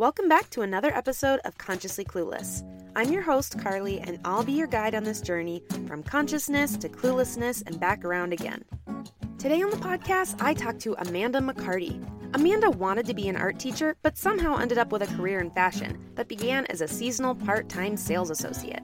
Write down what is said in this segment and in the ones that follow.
Welcome back to another episode of Consciously Clueless. I'm your host, Carly, and I'll be your guide on this journey from consciousness to cluelessness and back around again. Today on the podcast, I talked to Amanda McCarty. Amanda wanted to be an art teacher, but somehow ended up with a career in fashion that began as a seasonal part time sales associate.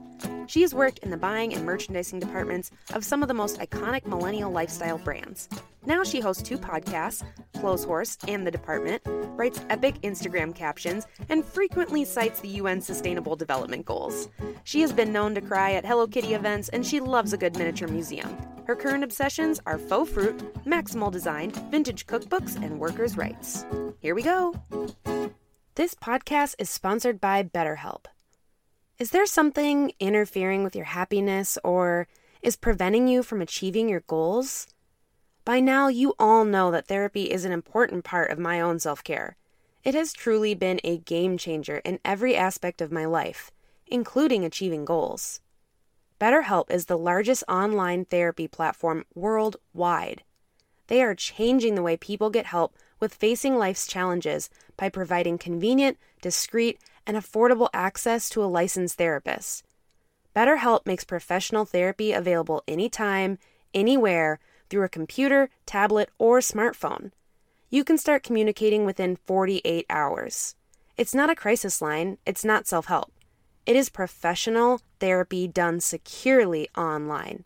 She has worked in the buying and merchandising departments of some of the most iconic millennial lifestyle brands. Now she hosts two podcasts, Clotheshorse and The Department, writes epic Instagram captions, and frequently cites the UN Sustainable Development Goals. She has been known to cry at Hello Kitty events, and she loves a good miniature museum. Her current obsessions are faux fruit, maximal design, vintage cookbooks, and workers' rights. Here we go. This podcast is sponsored by BetterHelp. Is there something interfering with your happiness or is preventing you from achieving your goals? By now, you all know that therapy is an important part of my own self care. It has truly been a game changer in every aspect of my life, including achieving goals. BetterHelp is the largest online therapy platform worldwide. They are changing the way people get help with facing life's challenges by providing convenient, discreet, and affordable access to a licensed therapist. BetterHelp makes professional therapy available anytime, anywhere, through a computer, tablet, or smartphone. You can start communicating within 48 hours. It's not a crisis line, it's not self help. It is professional therapy done securely online.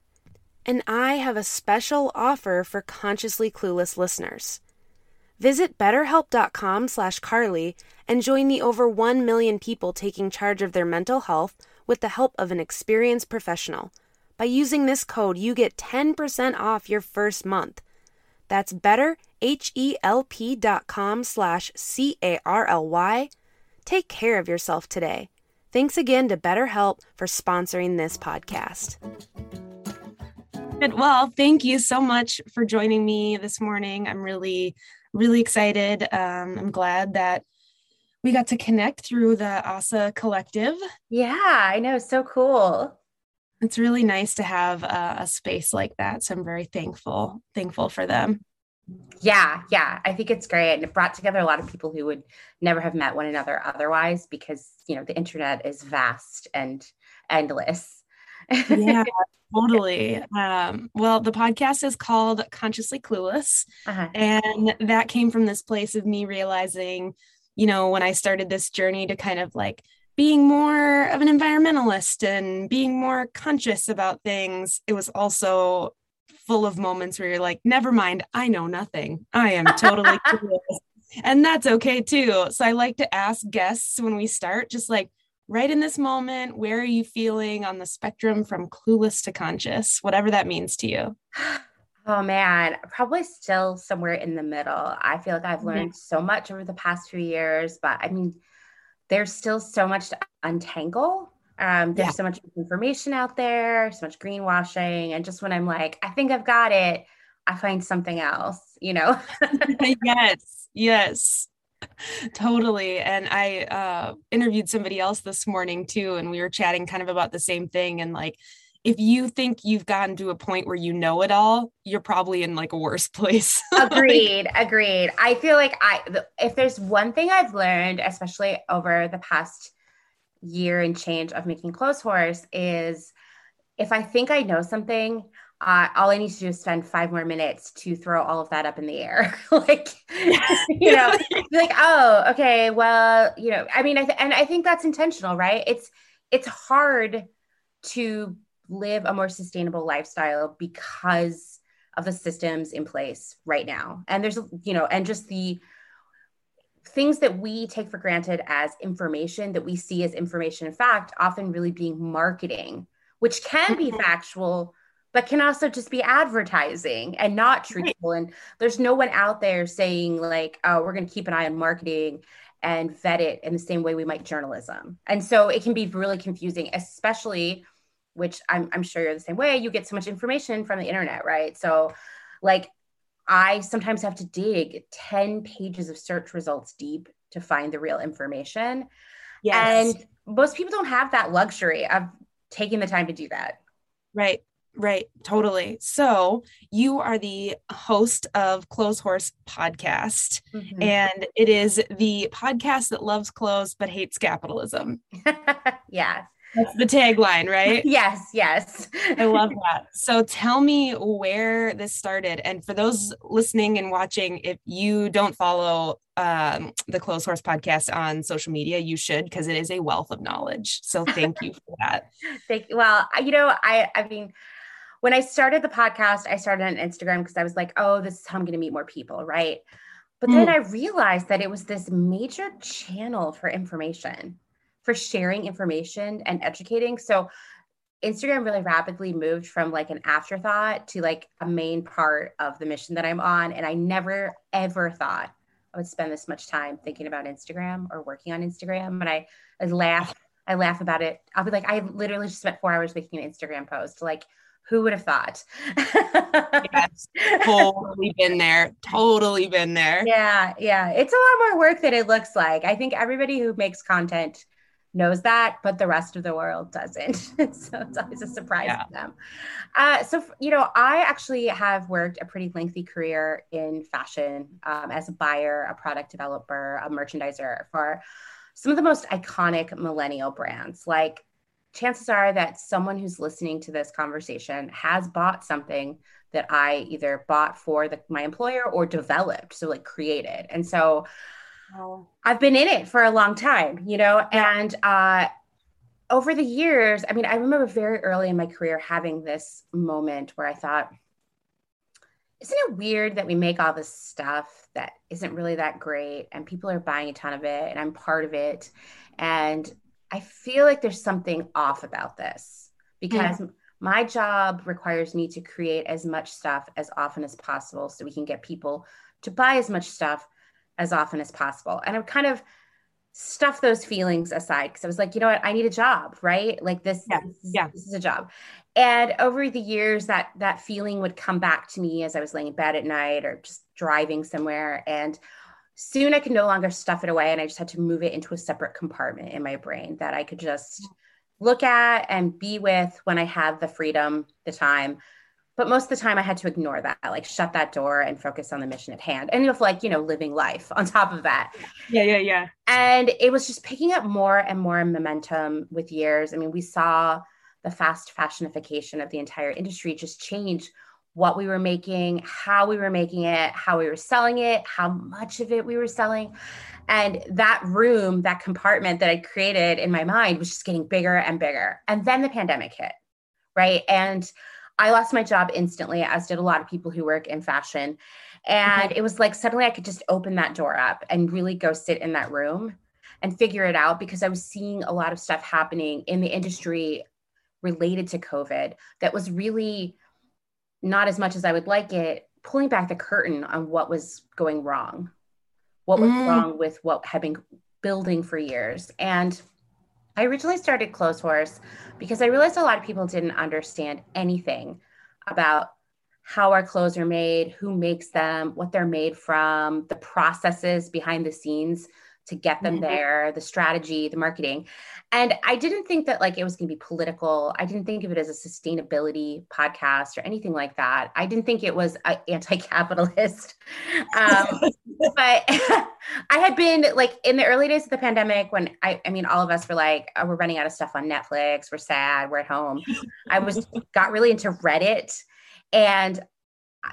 And I have a special offer for consciously clueless listeners. Visit betterhelp.com slash Carly and join the over 1 million people taking charge of their mental health with the help of an experienced professional. By using this code, you get 10% off your first month. That's betterhelp.com slash C-A-R-L-Y. Take care of yourself today. Thanks again to BetterHelp for sponsoring this podcast. Well, thank you so much for joining me this morning. I'm really really excited. Um, I'm glad that we got to connect through the ASA collective. Yeah, I know. So cool. It's really nice to have a, a space like that. So I'm very thankful, thankful for them. Yeah, yeah, I think it's great. And it brought together a lot of people who would never have met one another otherwise because, you know, the internet is vast and endless. Yeah, Totally. Um, well, the podcast is called Consciously Clueless. Uh-huh. And that came from this place of me realizing, you know, when I started this journey to kind of like being more of an environmentalist and being more conscious about things, it was also full of moments where you're like, never mind, I know nothing. I am totally clueless. And that's okay too. So I like to ask guests when we start, just like, right in this moment, where are you feeling on the spectrum from clueless to conscious, whatever that means to you? Oh man, probably still somewhere in the middle. I feel like I've learned mm-hmm. so much over the past few years, but I mean, there's still so much to untangle. Um, there's yeah. so much information out there, so much greenwashing. And just when I'm like, I think I've got it, I find something else, you know? yes, yes totally. And I uh, interviewed somebody else this morning too, and we were chatting kind of about the same thing. And like, if you think you've gotten to a point where you know it all, you're probably in like a worse place. agreed. Agreed. I feel like I, if there's one thing I've learned, especially over the past year and change of making Clotheshorse, is if I think I know something, uh, all I need to do is spend five more minutes to throw all of that up in the air. like, you know, like, oh, okay, well, you know, I mean, I th- and I think that's intentional, right? It's, it's hard to live a more sustainable lifestyle because of the systems in place right now. And there's, you know, and just the things that we take for granted as information that we see as information in fact, often really being marketing, which can be mm-hmm. factual but can also just be advertising and not truthful. Right. And there's no one out there saying, like, oh, we're going to keep an eye on marketing and vet it in the same way we might journalism. And so it can be really confusing, especially, which I'm, I'm sure you're the same way. You get so much information from the internet, right? So, like, I sometimes have to dig 10 pages of search results deep to find the real information. Yes. And most people don't have that luxury of taking the time to do that. Right Right, totally. So you are the host of Clotheshorse podcast, mm-hmm. and it is the podcast that loves clothes but hates capitalism. yeah. That's the tagline, right? yes, yes. I love that. So tell me where this started. And for those listening and watching, if you don't follow um, the Clotheshorse podcast on social media, you should because it is a wealth of knowledge. So thank you for that. thank you. Well, you know, I I mean, when I started the podcast, I started on Instagram because I was like, oh, this is how I'm going to meet more people, right? But mm. then I realized that it was this major channel for information, for sharing information and educating. So Instagram really rapidly moved from like an afterthought to like a main part of the mission that I'm on. And I never, ever thought I would spend this much time thinking about Instagram or working on Instagram. And I, I laugh, I laugh about it. I'll be like, I literally just spent four hours making an Instagram post. Like, who would have thought? yes, totally been there. Totally been there. Yeah, yeah. It's a lot more work than it looks like. I think everybody who makes content knows that, but the rest of the world doesn't. so it's always a surprise yeah. to them. Uh, so, you know, I actually have worked a pretty lengthy career in fashion um, as a buyer, a product developer, a merchandiser for some of the most iconic millennial brands like chances are that someone who's listening to this conversation has bought something that I either bought for the, my employer or developed, so like created. And so oh. I've been in it for a long time, you know, and uh, over the years, I mean, I remember very early in my career having this moment where I thought, isn't it weird that we make all this stuff that isn't really that great and people are buying a ton of it and I'm part of it and I feel like there's something off about this because mm. my job requires me to create as much stuff as often as possible so we can get people to buy as much stuff as often as possible. And I've kind of stuff those feelings aside because I was like, you know what, I need a job, right? Like this, yeah, this, yeah. this is a job. And over the years, that that feeling would come back to me as I was laying in bed at night or just driving somewhere. And soon I could no longer stuff it away. And I just had to move it into a separate compartment in my brain that I could just look at and be with when I had the freedom, the time. But most of the time I had to ignore that, like shut that door and focus on the mission at hand. And with like, you know, living life on top of that. Yeah, yeah, yeah. And it was just picking up more and more momentum with years. I mean, we saw the fast fashionification of the entire industry just change what we were making, how we were making it, how we were selling it, how much of it we were selling. And that room, that compartment that I created in my mind was just getting bigger and bigger. And then the pandemic hit, right? And I lost my job instantly, as did a lot of people who work in fashion. And mm-hmm. it was like suddenly I could just open that door up and really go sit in that room and figure it out because I was seeing a lot of stuff happening in the industry related to COVID that was really not as much as I would like it, pulling back the curtain on what was going wrong, what was mm. wrong with what had been building for years. And I originally started Clotheshorse because I realized a lot of people didn't understand anything about how our clothes are made, who makes them, what they're made from, the processes behind the scenes to get them mm-hmm. there, the strategy, the marketing. And I didn't think that like it was going to be political. I didn't think of it as a sustainability podcast or anything like that. I didn't think it was anti-capitalist. Um, but I had been like in the early days of the pandemic when I, I mean, all of us were like, oh, we're running out of stuff on Netflix. We're sad. We're at home. I was got really into Reddit and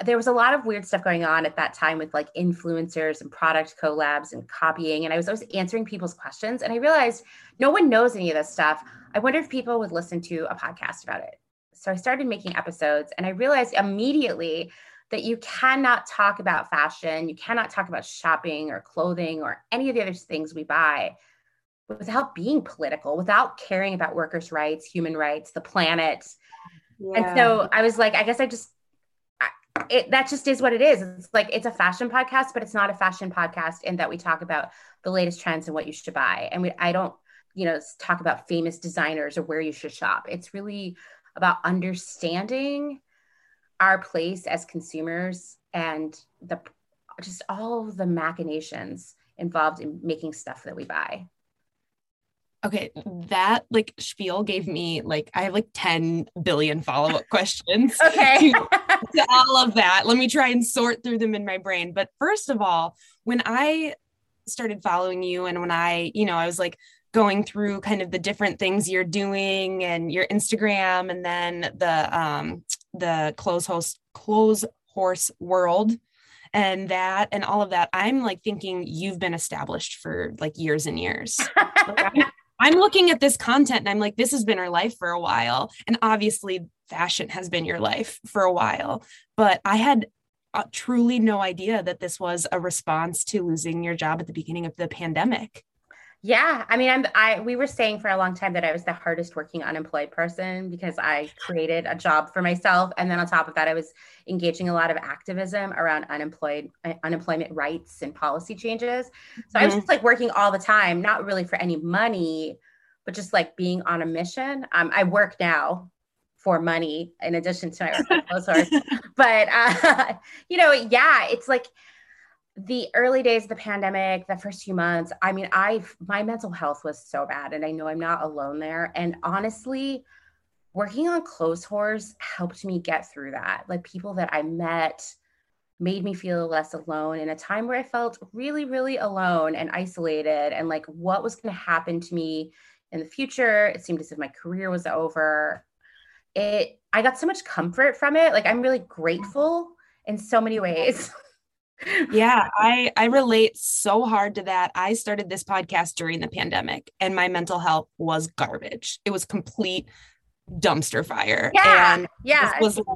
there was a lot of weird stuff going on at that time with like influencers and product collabs and copying. And I was always answering people's questions. And I realized no one knows any of this stuff. I wonder if people would listen to a podcast about it. So I started making episodes and I realized immediately that you cannot talk about fashion, you cannot talk about shopping or clothing or any of the other things we buy without being political, without caring about workers' rights, human rights, the planet. Yeah. And so I was like, I guess I just it, that just is what it is. It's like it's a fashion podcast, but it's not a fashion podcast in that we talk about the latest trends and what you should buy. And we, I don't, you know, talk about famous designers or where you should shop. It's really about understanding our place as consumers and the just all the machinations involved in making stuff that we buy. Okay, that like spiel gave me like I have like 10 billion follow-up questions. okay. to, to all of that. Let me try and sort through them in my brain. But first of all, when I started following you and when I, you know, I was like going through kind of the different things you're doing and your Instagram and then the um the close host close horse world and that and all of that i'm like thinking you've been established for like years and years like, I'm, looking at this content and i'm like this has been our life for a while and obviously fashion has been your life for a while but i had uh, truly no idea that this was a response to losing your job at the beginning of the pandemic yeah, I mean, I'm I we were saying for a long time that I was the hardest working unemployed person because I created a job for myself, and then on top of that, I was engaging a lot of activism around unemployed uh, unemployment rights and policy changes. So mm-hmm. I was mm-hmm. just like working all the time, not really for any money, but just like being on a mission. Um, I work now for money in addition to my work source, but uh, you know, yeah, it's like the early days of the pandemic, the first few months, I mean, I my mental health was so bad, and I know I'm not alone there. And honestly, working on Clotheshorse helped me get through that. Like people that I met made me feel less alone in a time where I felt really, really alone and isolated, and like what was going to happen to me in the future. It seemed as if my career was over. It, I got so much comfort from it. Like I'm really grateful in so many ways. yeah, I I relate so hard to that. I started this podcast during the pandemic and my mental health was garbage. It was complete dumpster fire. Yeah. And yeah. was like,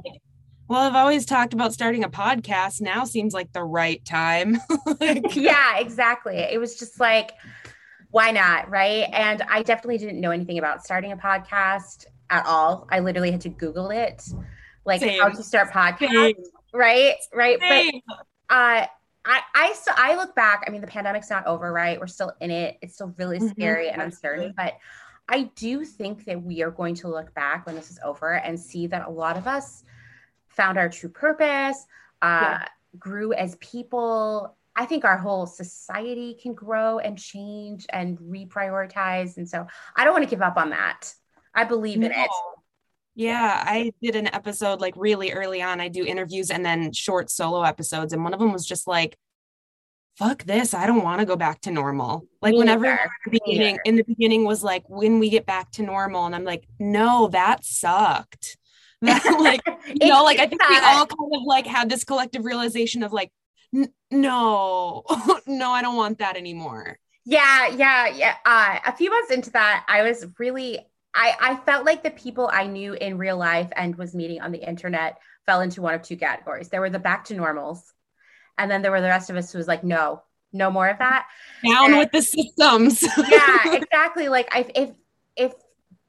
well, I've always talked about starting a podcast. Now seems like the right time. like, yeah, exactly. It was just like, why not? Right. And I definitely didn't know anything about starting a podcast at all. I literally had to Google it, like Same. how to start podcasts. Right. Right. Same. But uh, I I still I look back. I mean, the pandemic's not over, right? We're still in it. It's still really mm-hmm. scary mm-hmm. and uncertain, but I do think that we are going to look back when this is over and see that a lot of us found our true purpose, uh, yeah. grew as people. I think our whole society can grow and change and reprioritize. And so I don't want to give up on that. I believe no. in it. Yeah, I did an episode like really early on. I do interviews and then short solo episodes. And one of them was just like, fuck this. I don't want to go back to normal. Like whenever in the beginning in the beginning was like when we get back to normal. And I'm like, no, that sucked. That like, you know, like I think we all kind of like had this collective realization of like, no, no, I don't want that anymore. Yeah, yeah, yeah. Uh, a few months into that, I was really I, I felt like the people I knew in real life and was meeting on the internet fell into one of two categories. There were the back to normals, and then there were the rest of us who was like, no, no more of that. Down and, with the systems. yeah, exactly. Like if if if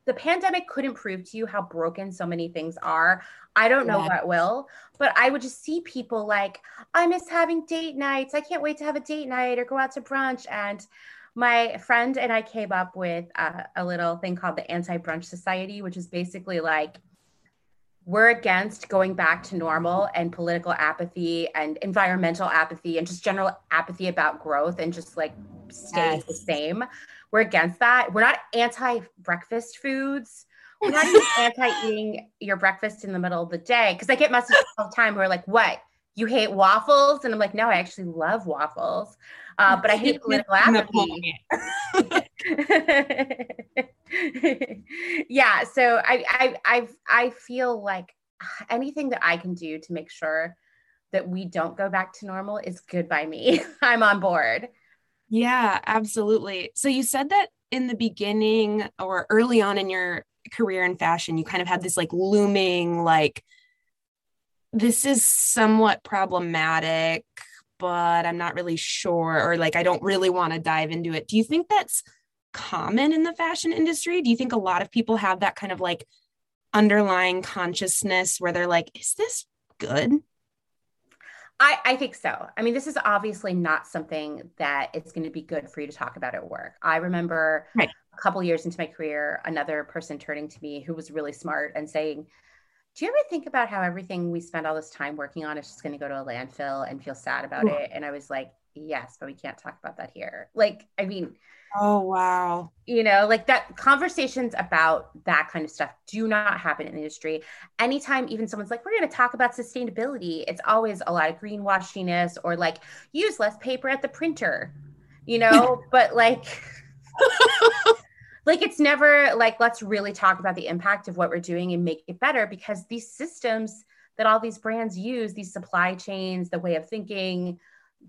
the pandemic couldn't prove to you how broken so many things are, I don't know yeah. what will. But I would just see people like, I miss having date nights. I can't wait to have a date night or go out to brunch and my friend and I came up with uh, a little thing called the Anti Brunch Society, which is basically like we're against going back to normal and political apathy and environmental apathy and just general apathy about growth and just like staying yes. the same. We're against that. We're not anti breakfast foods. We're not even anti eating your breakfast in the middle of the day. Cause I get messages all the time who are like, what? You hate waffles? And I'm like, no, I actually love waffles. Uh, but I hate political apathy. yeah. So I, I, I, I feel like anything that I can do to make sure that we don't go back to normal is good by me. I'm on board. Yeah, absolutely. So you said that in the beginning or early on in your career in fashion, you kind of had this like looming, like, this is somewhat problematic but I'm not really sure, or like I don't really want to dive into it. Do you think that's common in the fashion industry? Do you think a lot of people have that kind of like underlying consciousness where they're like, is this good? I, I think so. I mean, this is obviously not something that it's going to be good for you to talk about at work. I remember right. a couple years into my career, another person turning to me who was really smart and saying, do you ever think about how everything we spend all this time working on is just going to go to a landfill and feel sad about it? And I was like, yes, but we can't talk about that here. Like, I mean, oh, wow. You know, like that conversations about that kind of stuff do not happen in the industry. Anytime even someone's like, we're going to talk about sustainability, it's always a lot of greenwashiness or like use less paper at the printer, you know, but like, like it's never like let's really talk about the impact of what we're doing and make it better because these systems that all these brands use these supply chains the way of thinking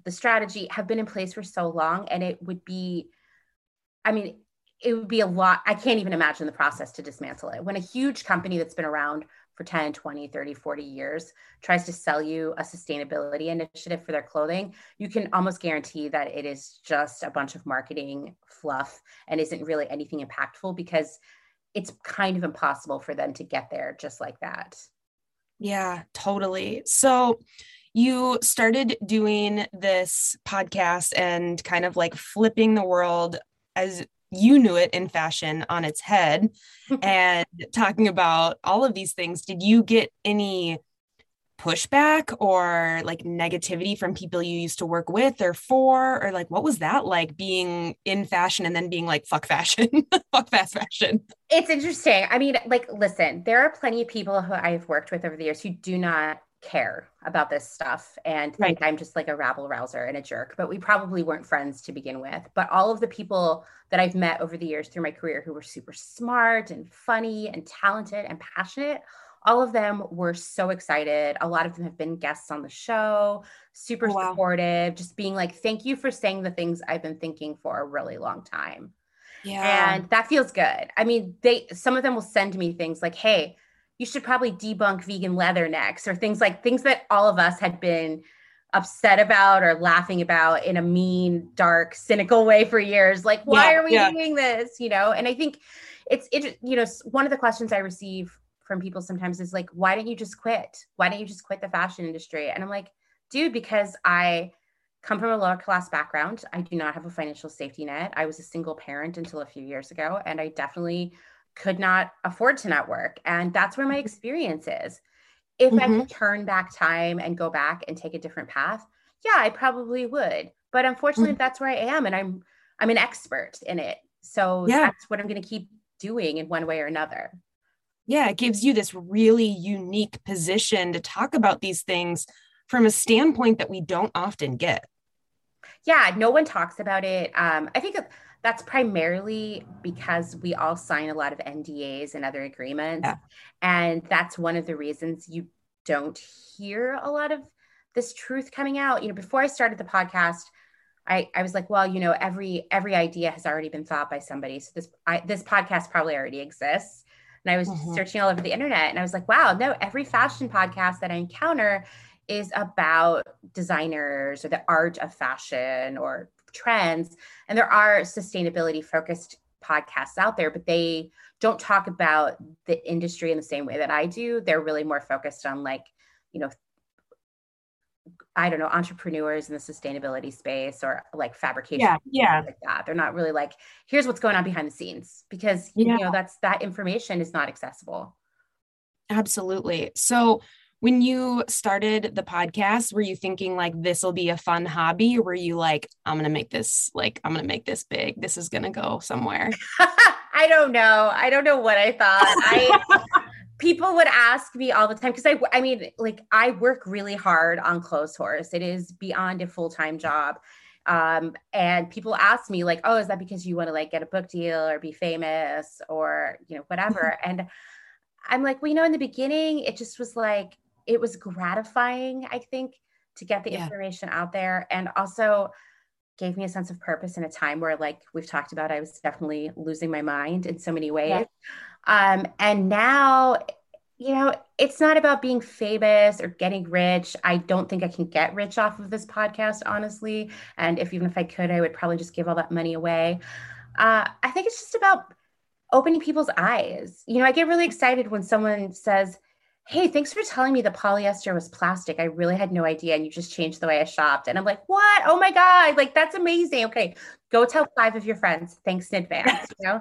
the strategy have been in place for so long and it would be i mean it would be a lot i can't even imagine the process to dismantle it. When a huge company that's been around for 10 20 30 40 years tries to sell you a sustainability initiative for their clothing you can almost guarantee that it is just a bunch of marketing fluff and isn't really anything impactful because it's kind of impossible for them to get there just like that. Yeah totally. So you started doing this podcast and kind of like flipping the world as you knew it in fashion on its head. And talking about all of these things. Did you get any pushback or like negativity from people you used to work with or for? Or like what was that like being in fashion and then being like fuck fashion. Fuck fast fashion. It's interesting. I mean like listen there are plenty of people who i've worked with over the years who do not care about this stuff and right. think I'm just like a rabble rouser and a jerk, but we probably weren't friends to begin with. But all of the people that I've met over the years through my career who were super smart and funny and talented and passionate, all of them were so excited. A lot of them have been guests on the show, super oh, wow. supportive, just being like, thank you for saying the things I've been thinking for a really long time. Yeah. And that feels good. I mean, they some of them will send me things like, hey, you should probably debunk vegan leathernecks or things like things that all of us had been upset about or laughing about in a mean, dark, cynical way for years. Like, why yeah, are we yeah. doing this? You know, and I think it's it, you know, one of the questions I receive from people sometimes is like, why don't you just quit? Why don't you just quit the fashion industry? And I'm like, dude, because I come from a lower class background. I do not have a financial safety net. I was a single parent until a few years ago, and I definitely could not afford to network. And that's where my mm-hmm. experience is. If mm-hmm. I could turn back time and go back and take a different path, yeah, I probably would. But unfortunately, mm-hmm. that's where I am and I'm I'm an expert in it. So yeah. that's what I'm going to keep doing in one way or another. Yeah, it gives you this really unique position to talk about these things from a standpoint that we don't often get. Yeah, no one talks about it. Um, I think that's primarily because we all sign a lot of NDAs and other agreements. Yeah. And that's one of the reasons you don't hear a lot of this truth coming out. You know, before I started the podcast, I, I was like, well, you know, every every idea has already been thought by somebody. So this I, this podcast probably already exists. And I was mm-hmm. searching all over the internet and I was like, wow, no, every fashion podcast that I encounter is about designers or the art of fashion or trends. And there are sustainability focused podcasts out there, but they don't talk about the industry in the same way that I do. They're really more focused on like, you know, I don't know, entrepreneurs in the sustainability space or like fabrication. Yeah. Yeah. Like that. They're not really like, here's what's going on behind the scenes because, yeah. you know, that's that information is not accessible. Absolutely. So, when you started the podcast, were you thinking like this will be a fun hobby? Or were you like, I'm gonna make this like I'm gonna make this big. This is gonna go somewhere? I don't know. I don't know what I thought. I people would ask me all the time because I I mean, like I work really hard on Clotheshorse. It is beyond a full-time job. Um, and people ask me like, oh, is that because you want to like get a book deal or be famous or you know, whatever? and I'm like, well, you know, in the beginning, it just was like it was gratifying, I think, to get the yeah. information out there and also gave me a sense of purpose in a time where like we've talked about I was definitely losing my mind in so many ways. Yeah. Um and now you know, it's not about being famous or getting rich. I don't think I can get rich off of this podcast, honestly. And if even if I could, I would probably just give all that money away. Uh, I think it's just about opening people's eyes. You know, I get really excited when someone says, hey, thanks for telling me the polyester was plastic. I really had no idea. And you just changed the way I shopped. And I'm like, what? Oh my God. Like, that's amazing. Okay. Go tell five of your friends. Thanks in advance, you know?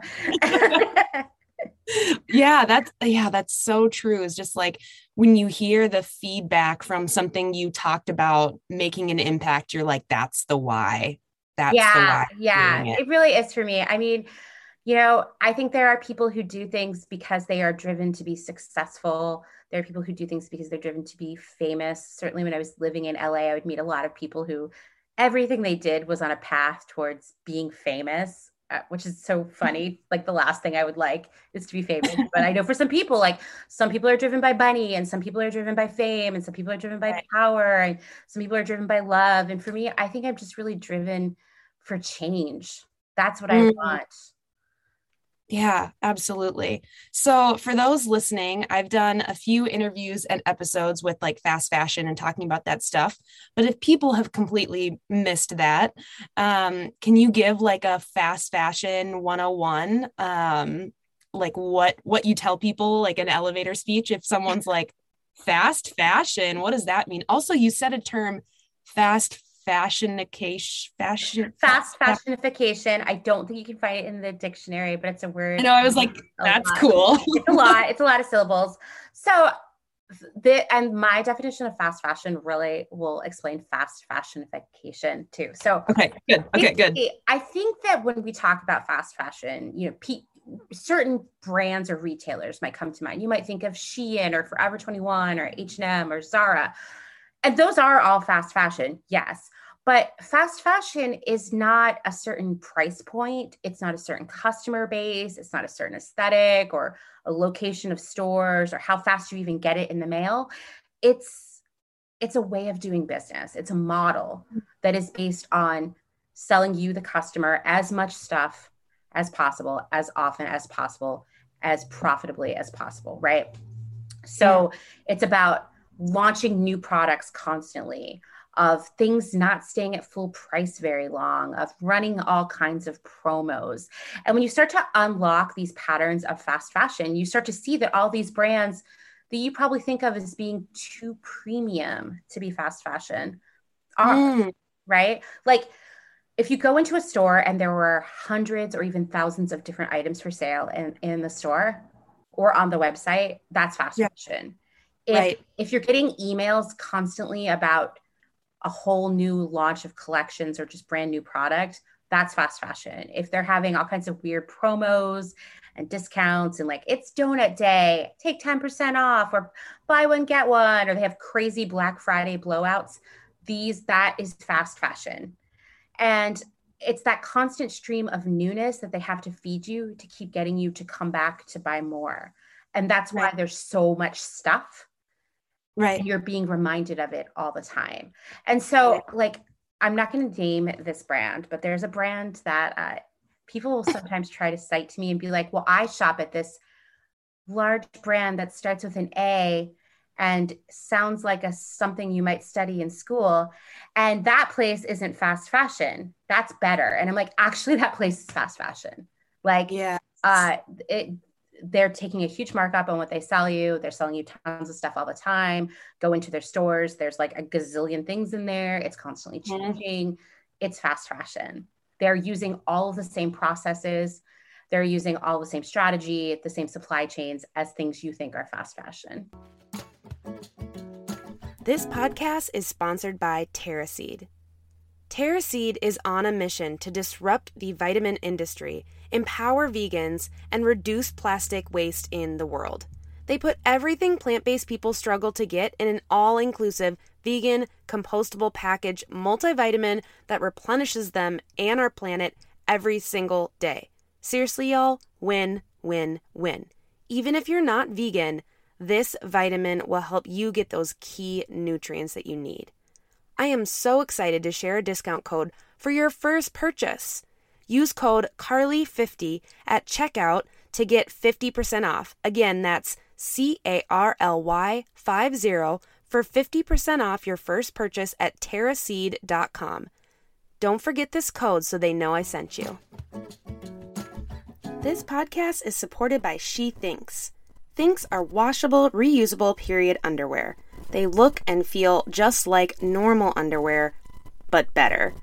yeah, that's yeah, that's so true. It's just like when you hear the feedback from something you talked about making an impact, you're like, that's the why. That's yeah, the why. Yeah, it. it really is for me. I mean, you know, I think there are people who do things because they are driven to be successful. There are people who do things because they're driven to be famous. Certainly, when I was living in LA, I would meet a lot of people who everything they did was on a path towards being famous. Uh, which is so funny. Like the last thing I would like is to be famous. but I know for some people, like some people are driven by money, and some people are driven by fame, and some people are driven by right. power, and some people are driven by love. And for me, I think I'm just really driven for change. That's what mm. I want. Yeah, absolutely. So, for those listening, I've done a few interviews and episodes with like fast fashion and talking about that stuff. But if people have completely missed that, um, can you give like a fast fashion 101? Um, like what what you tell people like an elevator speech if someone's like fast fashion what does that mean also you said a term fast fashionication fashion fast fashionification i don't think you can find it in the dictionary but it's a word i know i was like that's cool. It's a lot it's a lot of syllables. So the and my definition of fast fashion really will explain fast fashionification too. So okay good. Okay good. I think that when we talk about fast fashion you know pe- certain brands or retailers might come to mind. You might think of shein or forever 21 or h&m or zara and those are all fast fashion yes but fast fashion is not a certain price point. It's not a certain customer base. It's not a certain aesthetic or a location of stores or how fast you even get it in the mail. It's it's a way of doing business. It's a model that is based on selling you the customer as much stuff as possible, as often as possible, as profitably as possible, right? So it's about launching new products constantly of things not staying at full price very long, of running all kinds of promos. And when you start to unlock these patterns of fast fashion, you start to see that all these brands that you probably think of as being too premium to be fast fashion are, mm. right? Like, if you go into a store and there were hundreds or even thousands of different items for sale in, in the store or on the website, that's fast yeah. fashion. If, right. if you're getting emails constantly about a whole new launch of collections or just brand new product, that's fast fashion. If they're having all kinds of weird promos and discounts and like it's donut day, take 10% off or buy one, get one, or they have crazy Black Friday blowouts, these, that is fast fashion. And it's that constant stream of newness that they have to feed you to keep getting you to come back to buy more. And that's why there's so much stuff right. and you're being reminded of it all the time. And so right. like i'm not going to name this brand but there's a brand that uh, people will sometimes try to cite to me and be like well i shop at this large brand that starts with an a and sounds like a something you might study in school and that place isn't fast fashion. That's better. And i'm like actually that place is fast fashion. Like yeah. uh it they're taking a huge markup on what they sell you. They're selling you tons of stuff all the time. Go into their stores. There's like a gazillion things in there. It's constantly changing. It's fast fashion. They're using all of the same processes. They're using all the same strategy, the same supply chains as things you think are fast fashion. This podcast is sponsored by TerraSeed. TerraSeed is on a mission to disrupt the vitamin industry empower vegans, and reduce plastic waste in the world. They put everything plant based people struggle to get in an all inclusive, vegan, compostable package multivitamin that replenishes them and our planet every single day. Seriously, y'all, win, win, win. Even if you're not vegan, this vitamin will help you get those key nutrients that you need. I am so excited to share a discount code for your first purchase. Use code CARLY50 at checkout to get 50% off. Again, that's C A R L Y 50 for 50% off your first purchase at terraseed.com. Don't forget this code so they know I sent you. This podcast is supported by She Thinks. Thinx are washable, reusable period underwear. They look and feel just like normal underwear, but better.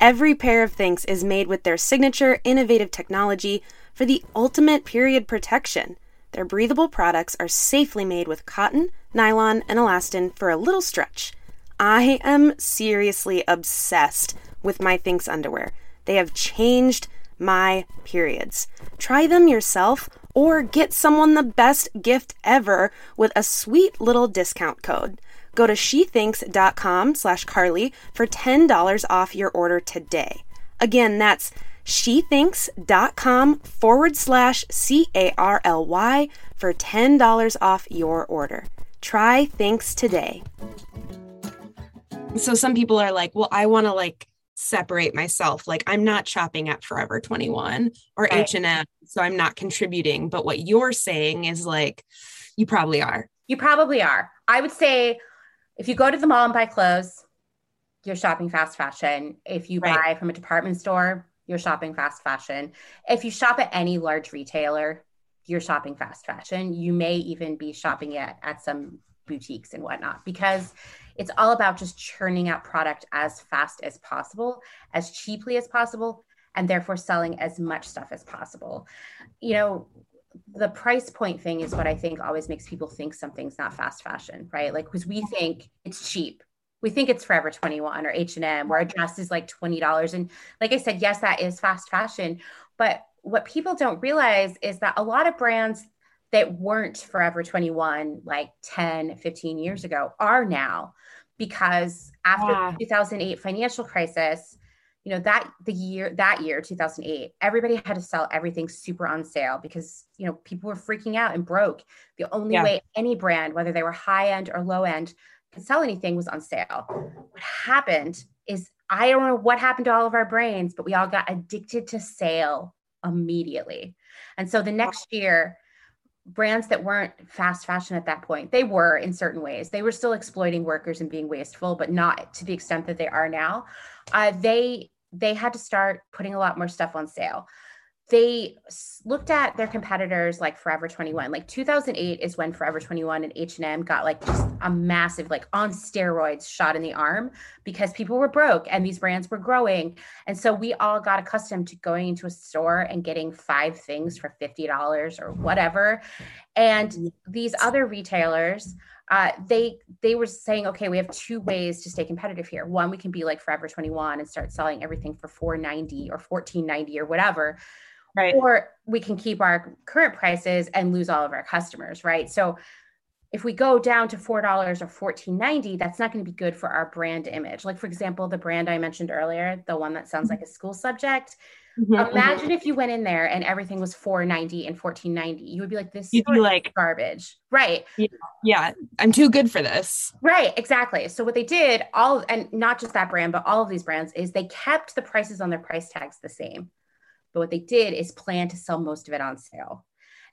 Every pair of Thinx is made with their signature innovative technology, for the ultimate period protection. Their breathable products are safely made with cotton, nylon, and elastin for a little stretch. I am seriously obsessed with my Thinx underwear. They have changed my periods. Try them yourself or get someone the best gift ever with a sweet little discount code. Go to shethinx.com slash Carly for $10 off your order today. Again, that's shethinx.com forward slash C A R L Y for $10 off your order. Try Thinx today. So some people are like, well, I want to like separate myself. Like I'm not shopping at Forever 21 or H&M, so I'm not contributing. But what you're saying is like, you probably are. You probably are. I would say if you go to the mall and buy clothes, you're shopping fast fashion. If you right. buy from a department store, you're shopping fast fashion. If you shop at any large retailer, you're shopping fast fashion. You may even be shopping at, at some boutiques and whatnot because it's all about just churning out product as fast as possible, as cheaply as possible, and therefore selling as much stuff as possible. You know, the price point thing is what I think always makes people think something's not fast fashion, right? Like, because we mm-hmm. think it's cheap. We think it's Forever 21 or H&M where a dress is like $20. And like I said, yes, that is fast fashion. But what people don't realize is that a lot of brands that weren't Forever 21 like 10, 15 years ago are now because after yeah. the 2008 financial crisis, you know that the year that year 2008 everybody had to sell everything super on sale because you know people were freaking out and broke. The only yeah. way any brand whether they were high end or low end could sell anything was on sale. What happened is i don't know what happened to all of our brains but we all got addicted to sale immediately. And so the next year brands that weren't fast fashion at that point they were in certain ways. They were still exploiting workers and being wasteful but not to the extent that they are now. Uh, they they had to start putting a lot more stuff on sale they looked at their competitors like Forever 21. Like 2008 is when Forever 21 and H&M got like just a massive like on steroids shot in the arm because people were broke and these brands were growing. And so we all got accustomed to going into a store and getting five things for $50 or whatever. And these other retailers uh, they they were saying, okay, we have two ways to stay competitive here. One, we can be like Forever 21 and start selling everything for 490 or 1490 or whatever Right. Or we can keep our current prices and lose all of our customers, right? So if we go down to four dollars or fourteen ninety, that's not going to be good for our brand image. Like for example, the brand I mentioned earlier, the one that sounds like a school subject. Mm-hmm, mm-hmm. Imagine mm-hmm. if you went in there and everything was four ninety and fourteen ninety. You would be like, "This You'd be like garbage," right? Yeah, yeah, I'm too good for this. Right, exactly. So what they did, all and not just that brand, but all of these brands, is they kept the prices on their price tags the same. But what they did is plan to sell most of it on sale.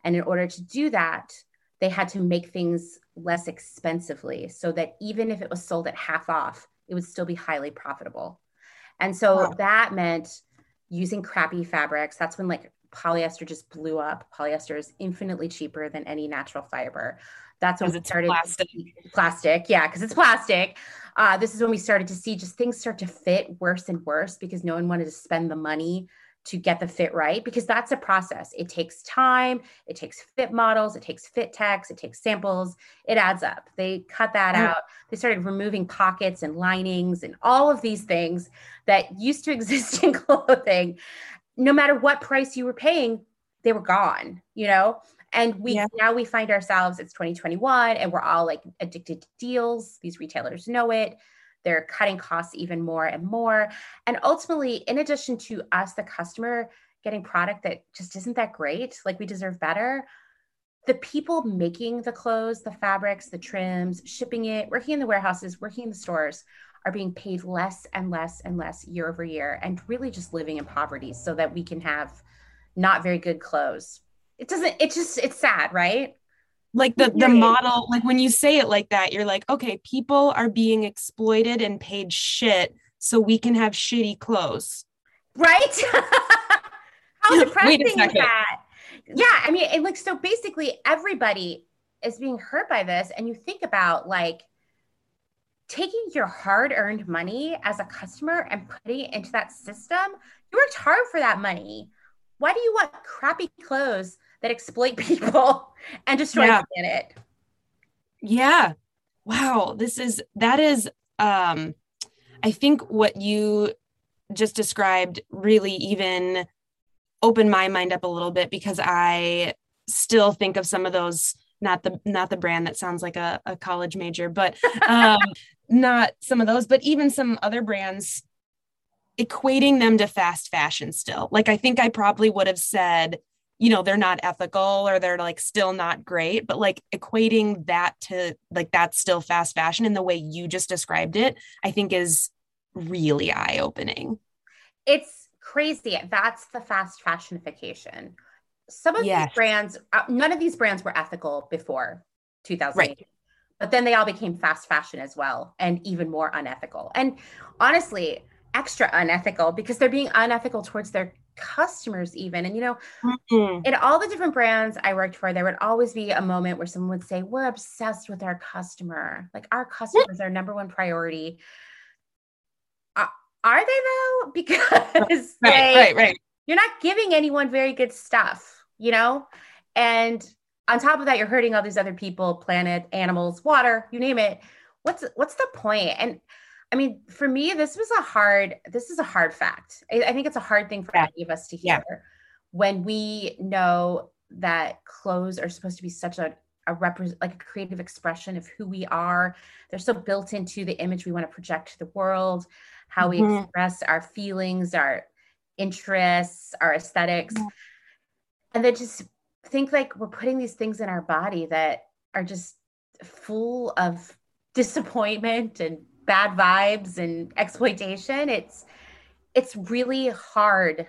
And in order to do that, they had to make things less expensively so that even if it was sold at half off, it would still be highly profitable. And so wow. that meant using crappy fabrics. That's when like polyester just blew up. Polyester is infinitely cheaper than any natural fiber. That's when it started plastic. plastic. Yeah, because it's plastic. Uh, this is when we started to see just things start to fit worse and worse because no one wanted to spend the money to get the fit right because that's a process. It takes time, it takes fit models, it takes fit techs, it takes samples, it adds up. They cut that mm. out. They started removing pockets and linings and all of these things that used to exist in clothing. No matter what price you were paying, they were gone, you know? And we yeah. now we find ourselves, it's 2021, and we're all like addicted to deals. These retailers know it they're cutting costs even more and more. And ultimately, in addition to us, the customer, getting product that just isn't that great, like we deserve better, the people making the clothes, the fabrics, the trims, shipping it, working in the warehouses, working in the stores are being paid less and less and less year over year and really just living in poverty so that we can have not very good clothes. It doesn't, it just, it's sad, right? Like the the model like when you say it like that you're like okay people are being exploited and paid shit so we can have shitty clothes. Right? How depressing is that? Yeah i mean it looks so basically everybody is being hurt by this and you think about like taking your hard-earned money as a customer and putting it into that system you worked hard for that money. Why do you want crappy clothes that exploit people and destroy yeah. the planet? Yeah. Wow. This is that is um I think what you just described really even opened my mind up a little bit because I still think of some of those not the not the brand that sounds like a, a college major but um not some of those but even some other brands equating them to fast fashion still like i think i probably would have said you know they're not ethical or they're like still not great but like equating that to like that's still fast fashion in the way you just described it i think is really eye opening it's crazy that's the fast fashionification some of yes. these brands uh, none of these brands were ethical before 2008 right. but then they all became fast fashion as well and even more unethical and honestly extra unethical because they're being unethical towards their customers even and you know mm-hmm. in all the different brands i worked for there would always be a moment where someone would say we're obsessed with our customer. Like our customers are number one priority. Uh, are they though? Because right, they, right right. you're not giving anyone very good stuff you know? And on top of that you're hurting all these other people planet animals water you name it. What's what's the point? And I mean, for me, this was a hard, this is a hard fact. I, I think it's a hard thing for yeah. any of us to hear yeah. when we know that clothes are supposed to be such a, a represent like a creative expression of who we are. They're so built into the image we want to project to the world, how mm-hmm. we express our feelings, our interests, our esthetics mm-hmm. And then just think like we're putting these things in our body that are just full of disappointment and bad vibes and exploitation it's it's really hard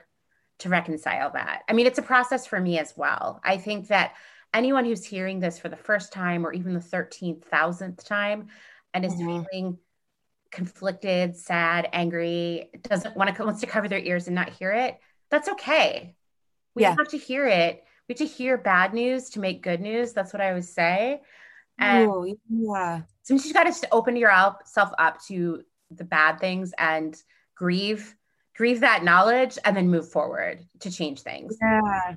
to reconcile that. I mean it's a process for me as well. I think that anyone who's hearing this for the first time or even the 13,000th time and is mm-hmm. feeling conflicted sad angry doesn't want to wants to cover their ears and not hear it that's okay. We yeah. have to hear it. We have to hear bad news to make good news. That's what i always say and Ooh, yeah. sometimes you got to open yourself up to the bad things and grieve grieve that knowledge and then move forward to change things. Yeah.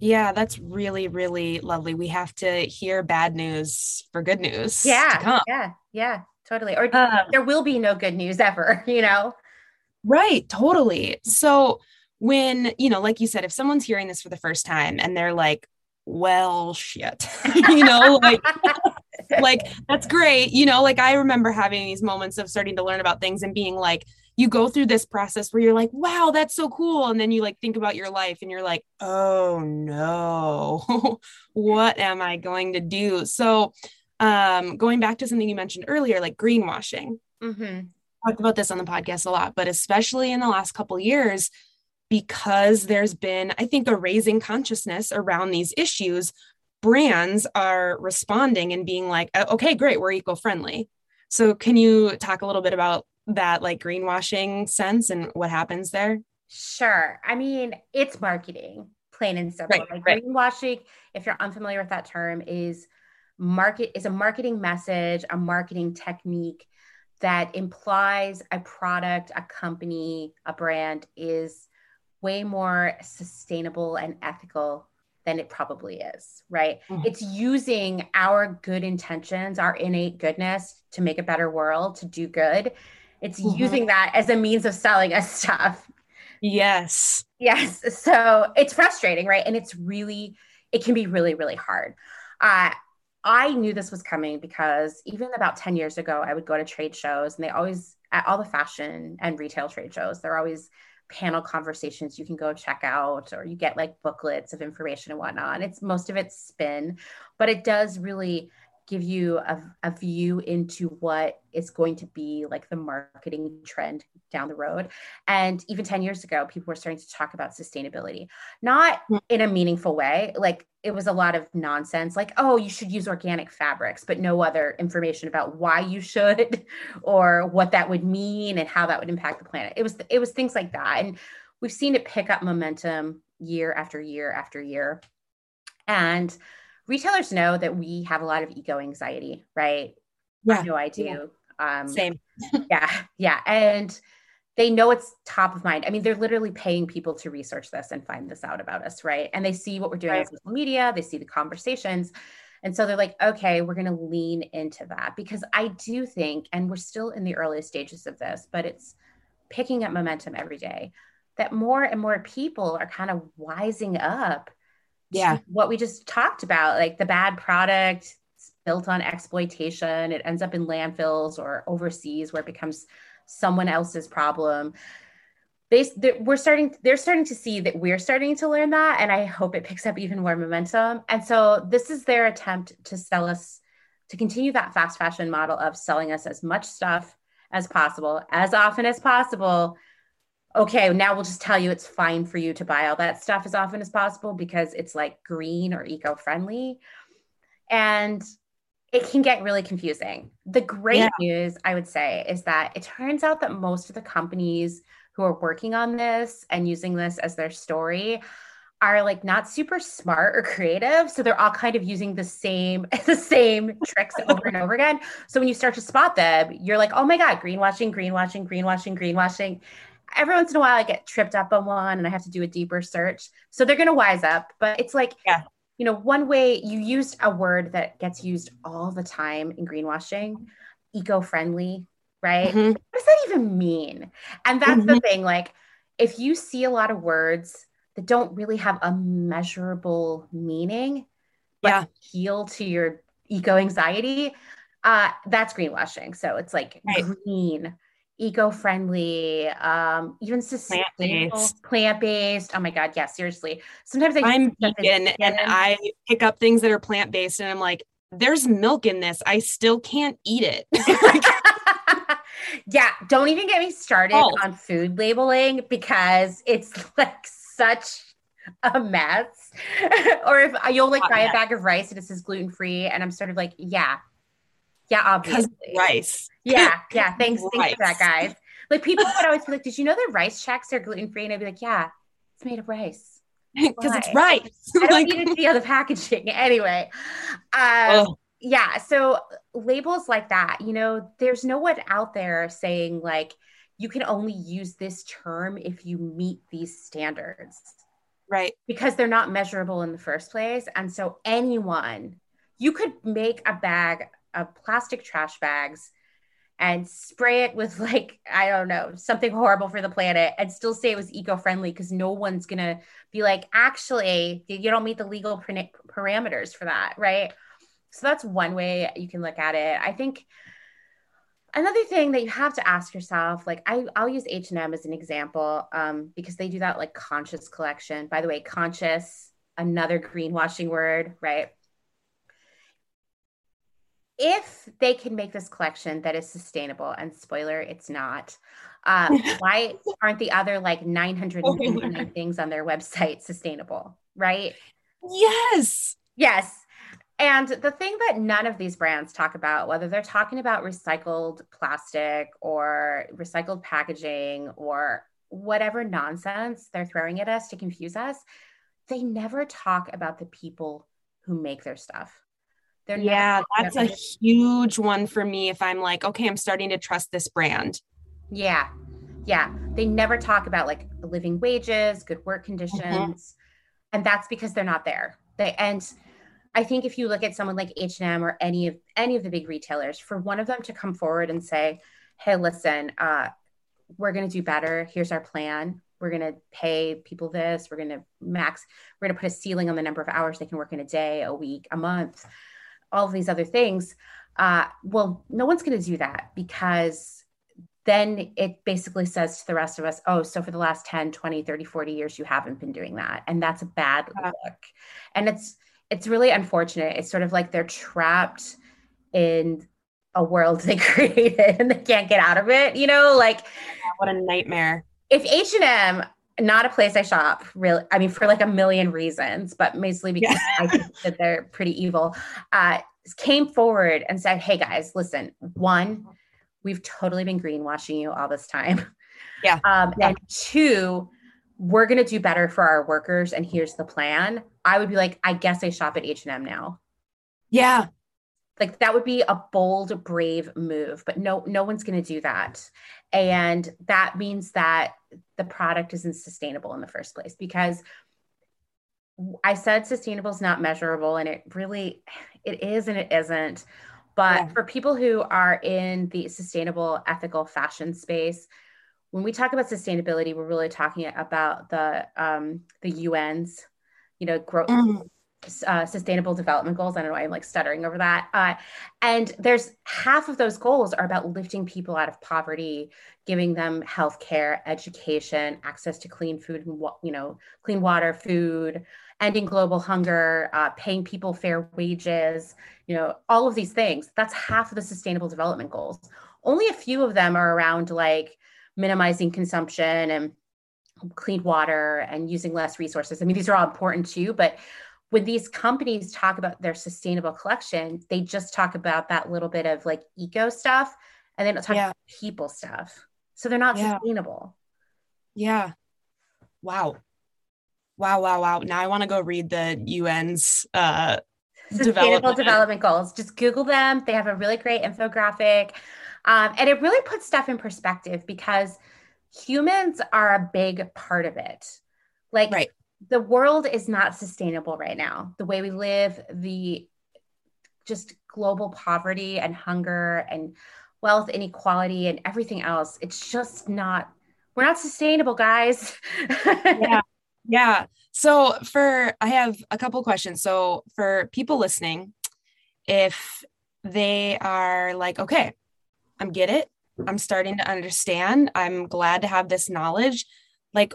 Yeah that's really really lovely. We have to hear bad news for good news yeah yeah yeah totally. Or um, there will be no good news ever you know? Right totally. So when you know like you said if someone's hearing this for the first time and they're like well shit you know like like that's great. You know like i remember having these moments of starting to learn about things and being like you go through this process where you're like wow that's so cool. And then you like think about your life and you're like oh no. What am i going to do? So um going back to something you mentioned earlier like greenwashing. Mm-hmm. talked about this on the podcast a lot but especially in the last couple years because there's been, I think, a raising consciousness around these issues, brands are responding and being like, oh, okay, great, we're eco friendly. So, can you talk a little bit about that, like greenwashing sense and what happens there? Sure. I mean, it's marketing, plain and simple. Right, like right. greenwashing, if you're unfamiliar with that term, is market is a marketing message, a marketing technique that implies a product, a company, a brand is way more sustainable and ethical than it probably is, right? Mm-hmm. It's using our good intentions, our innate goodness to make a better world, to do good. It's mm-hmm. using that as a means of selling us stuff. Yes. Yes. So it's frustrating, right? And it's really, it can be really, really hard. Uh, I knew this was coming because even about 10 years ago, I would go to trade shows and they always, at all the fashion and retail trade shows, they're always panel conversations you can go check out or you get like booklets of information and whatnot. It's most of it's spin but it does really give you a, a view into what is going to be like the marketing trend down the road. And even 10 years ago, people were starting to talk about sustainability, not in a meaningful way. Like it was a lot of nonsense, like, oh, you should use organic fabrics, but no other information about why you should or what that would mean and how that would impact the planet. It was it was things like that. And we've seen it pick up momentum year after year after year. And retailers know that we have a lot of eco anxiety, right? Yeah. I know I do. Yeah. Um, Same. yeah. Yeah. And they know it's top of mind. I mean, they're literally paying people to research this and find this out about us, right? And they see what we're doing right. on social media, they see the conversations. And so they're like, okay, we're going to lean into that because I do think, and we're still in the early stages of this, but it's picking up momentum every day that more and more people are kind of wising up yeah. What we just talked about like the bad product built on exploitation. It ends up in landfills or overseas where it becomes someone else's problem. They, we're starting they're starting to see that we're starting to learn that and i hope it picks up even more momentum. And so this is their attempt to sell us to continue that fast fashion model of selling us as much stuff as possible as often as possible okay now we'll just tell you it's fine for you to buy all that stuff as often as possible because it's like green or eco-friendly and it can get really confusing. The great yeah. news, I would say, is that it turns out that most of the companies who are working on this and using this as their story are like not super smart or creative so they're all kind of using the same the same tricks over and over again so when you start to spot them you're like oh my god greenwashing greenwashing greenwashing greenwashing every once in a while i get tripped up on one and i have to do a deeper search so they're going to wise up but it's like yeah you know, one way you used a word that gets used all the time in greenwashing, eco-friendly, right? Mm-hmm. What does that even mean? And that's mm-hmm. the thing. Like, if you see a lot of words that don't really have a measurable meaning, but yeah. appeal to your eco anxiety, uh, that's greenwashing. So it's like right. green, eco-friendly, um, even sustainable, plant-based. plant-based. Oh my god, yeah, seriously. Sometimes I I'm vegan and I pick up things that are plant-based, and I'm like, there's milk in this. I still can't eat it. yeah, don't even get me started oh. on food labeling because it's like such a mess. or if you'll like buy a bag of rice and it says gluten free, and I'm sort of like, yeah, yeah, obviously. Rice. Yeah, yeah. Thanks, rice. thanks for that, guys. Like people would always be like, "Did you know that Rice Chex are gluten free?" And I'd be like, "Yeah, it's made of rice." Because it's rice. I don't like, need to see the packaging anyway. Um, oh. Yeah, so labels like that, you know, there's no one out there saying like you can only use this term if you meet these standards. Right. Because they're not measurable in the first place. And so anyone, you could make a bag of plastic trash bags and spray it with like i don't know something horrible for the planet and still say it was eco-friendly because no one's gonna be like actually you don't meet the legal parameters for that right? So that's one way you can look at it. I think another thing that you have to ask yourself like I, i'll use h&m as an example um, because they do that like conscious collection. By the way conscious another greenwashing word right if they can make this collection that is sustainable, and spoiler, it's not, uh, why aren't the other like 999 things on their website sustainable? Right? Yes. Yes. And the thing that none of these brands talk about, whether they're talking about recycled plastic or recycled packaging or whatever nonsense they're throwing at us to confuse us, they never talk about the people who make their stuff. They're yeah, that's a huge one for me if I'm like, okay, I'm starting to trust this brand. Yeah. Yeah. They never talk about like living wages, good work conditions. Mm-hmm. And that's because they're not there. They and I think if you look at someone like H&M or any of any of the big retailers, for one of them to come forward and say, "Hey, listen, uh, we're going to do better. Here's our plan. We're going to pay people this. We're going to max. We're going to put a ceiling on the number of hours they can work in a day, a week, a month." All of these other things. Uh, well, no one's going to do that because then it basically says to the rest of us, oh, so for the last 10, 20, 30, 40 years, you haven't been doing that. And that's a bad yeah. look. And it's, it's really unfortunate. It's sort of like they're trapped in a world they created and they can't get out of it, you know, like what a nightmare. If H&M not a place I shop really. I mean, for like a million reasons, but mostly because yeah. I think that they're pretty evil. Uh, came forward and said, "Hey guys, listen. One, we've totally been greenwashing you all this time. Yeah. Um, yeah. And two, we're gonna do better for our workers, and here's the plan." I would be like, "I guess I shop at H and M now." Yeah. Like that would be a bold, brave move, but no, no one's going to do that. And that means that the product isn't sustainable in the first place because I said sustainable is not measurable and it really it is and it isn't. But yeah. for people who are in the sustainable ethical fashion space, when we talk about sustainability, we're really talking about the um, the UN's, you know, growth, mm uh, sustainable development goals. I don't know why I'm like stuttering over that. Uh, and there's half of those goals are about lifting people out of poverty, giving them health care, education, access to clean food and you know clean water, food, ending global hunger, uh, paying people fair wages. You know all of these things. That's half of the sustainable development goals. Only a few of them are around like minimizing consumption and clean water and using less resources. I mean, these are all important too, but when these companies talk about their sustainable collection, they just talk about that little bit of like eco stuff and they don't talk yeah. about people stuff. So they're not yeah. sustainable. Yeah. Wow. Wow, wow, wow. Now I want to go read the UN's uh sustainable development. development goals. Just Google them. They have a really great infographic. Um, and it really puts stuff in perspective because humans are a big part of it. Like right the world is not sustainable right now. The way we live, the just global poverty and hunger and wealth inequality and everything else, it's just not, we're not sustainable, guys. yeah. Yeah. So for I have a couple questions. So for people listening, if they are like, okay, I'm get it. I'm starting to understand. I'm glad to have this knowledge. Like,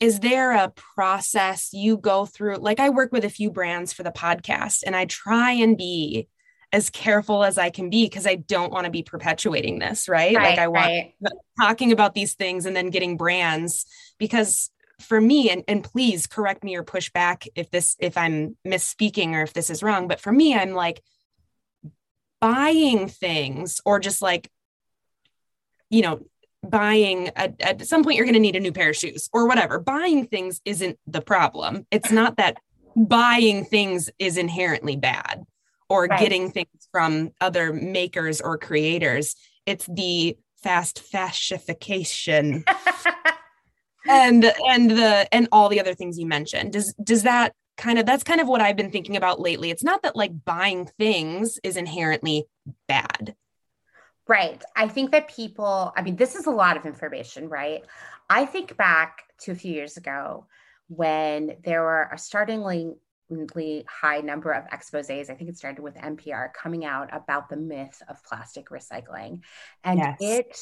is there a process you go through? Like I work with a few brands for the podcast and I try and be as careful as I can be because I don't want to be perpetuating this, right? right like I want right. talking about these things and then getting brands because for me and, and please correct me or push back if this if I'm misspeaking or if this is wrong, but for me I'm like buying things or just like you know buying at, at some point you're going to need a new pair of shoes or whatever. Buying things isn't the problem. It's not that buying things is inherently bad or right. getting things from other makers or creators. It's the fast fashification and and the and all the other things you mentioned. Does does that kind of that's kind of what i've been thinking about lately. It's not that like buying things is inherently bad Right. I think that people, I mean, this is a lot of information, right? I think back to a few years ago when there were a startlingly high number of exposes. I think it started with NPR coming out about the myth of plastic recycling. And yes. it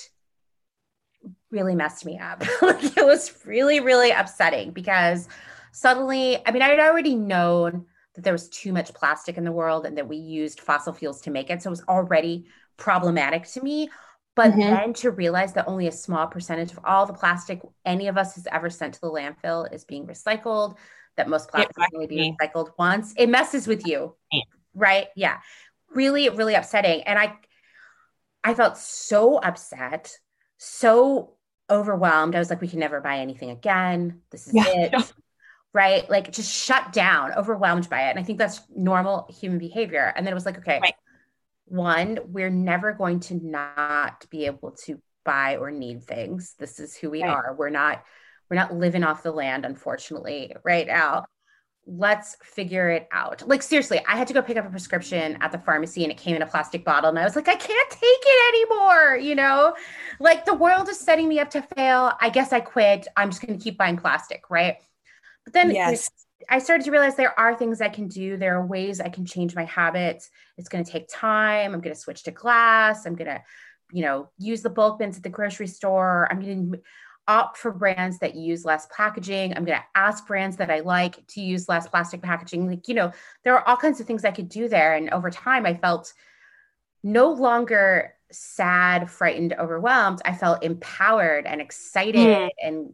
really messed me up. like it was really, really upsetting because suddenly, I mean, I had already known that there was too much plastic in the world and that we used fossil fuels to make it. So it was already problematic to me. But mm-hmm. then to realize that only a small percentage of all the plastic any of us has ever sent to the landfill is being recycled, that most plastic can only be recycled once, it messes with you. Right. Yeah. Really, really upsetting. And I I felt so upset, so overwhelmed. I was like, we can never buy anything again. This is yeah. it. right? Like just shut down, overwhelmed by it. And I think that's normal human behavior. And then it was like, okay, right one, we're never going to not be able to buy or need things. This is who we right. are. We're not we're not living off the land unfortunately right now. Let's figure it out. Like seriously, I had to go pick up a prescription at the pharmacy and it came in a plastic bottle and I was like I can't take it anymore, you know? Like the world is setting me up to fail. I guess I quit. I'm just going to keep buying plastic, right? But then yes. I started to realize there are things I can do. There are ways I can change my habits. It's going to take time. I'm going to switch to glass. I'm going to, you know, use the bulk bins at the grocery store. I'm going to opt for brands that use less packaging. I'm going to ask brands that I like to use less plastic packaging. Like, you know, there are all kinds of things I could do there. And over time, I felt no longer sad, frightened, overwhelmed. I felt empowered and excited mm. and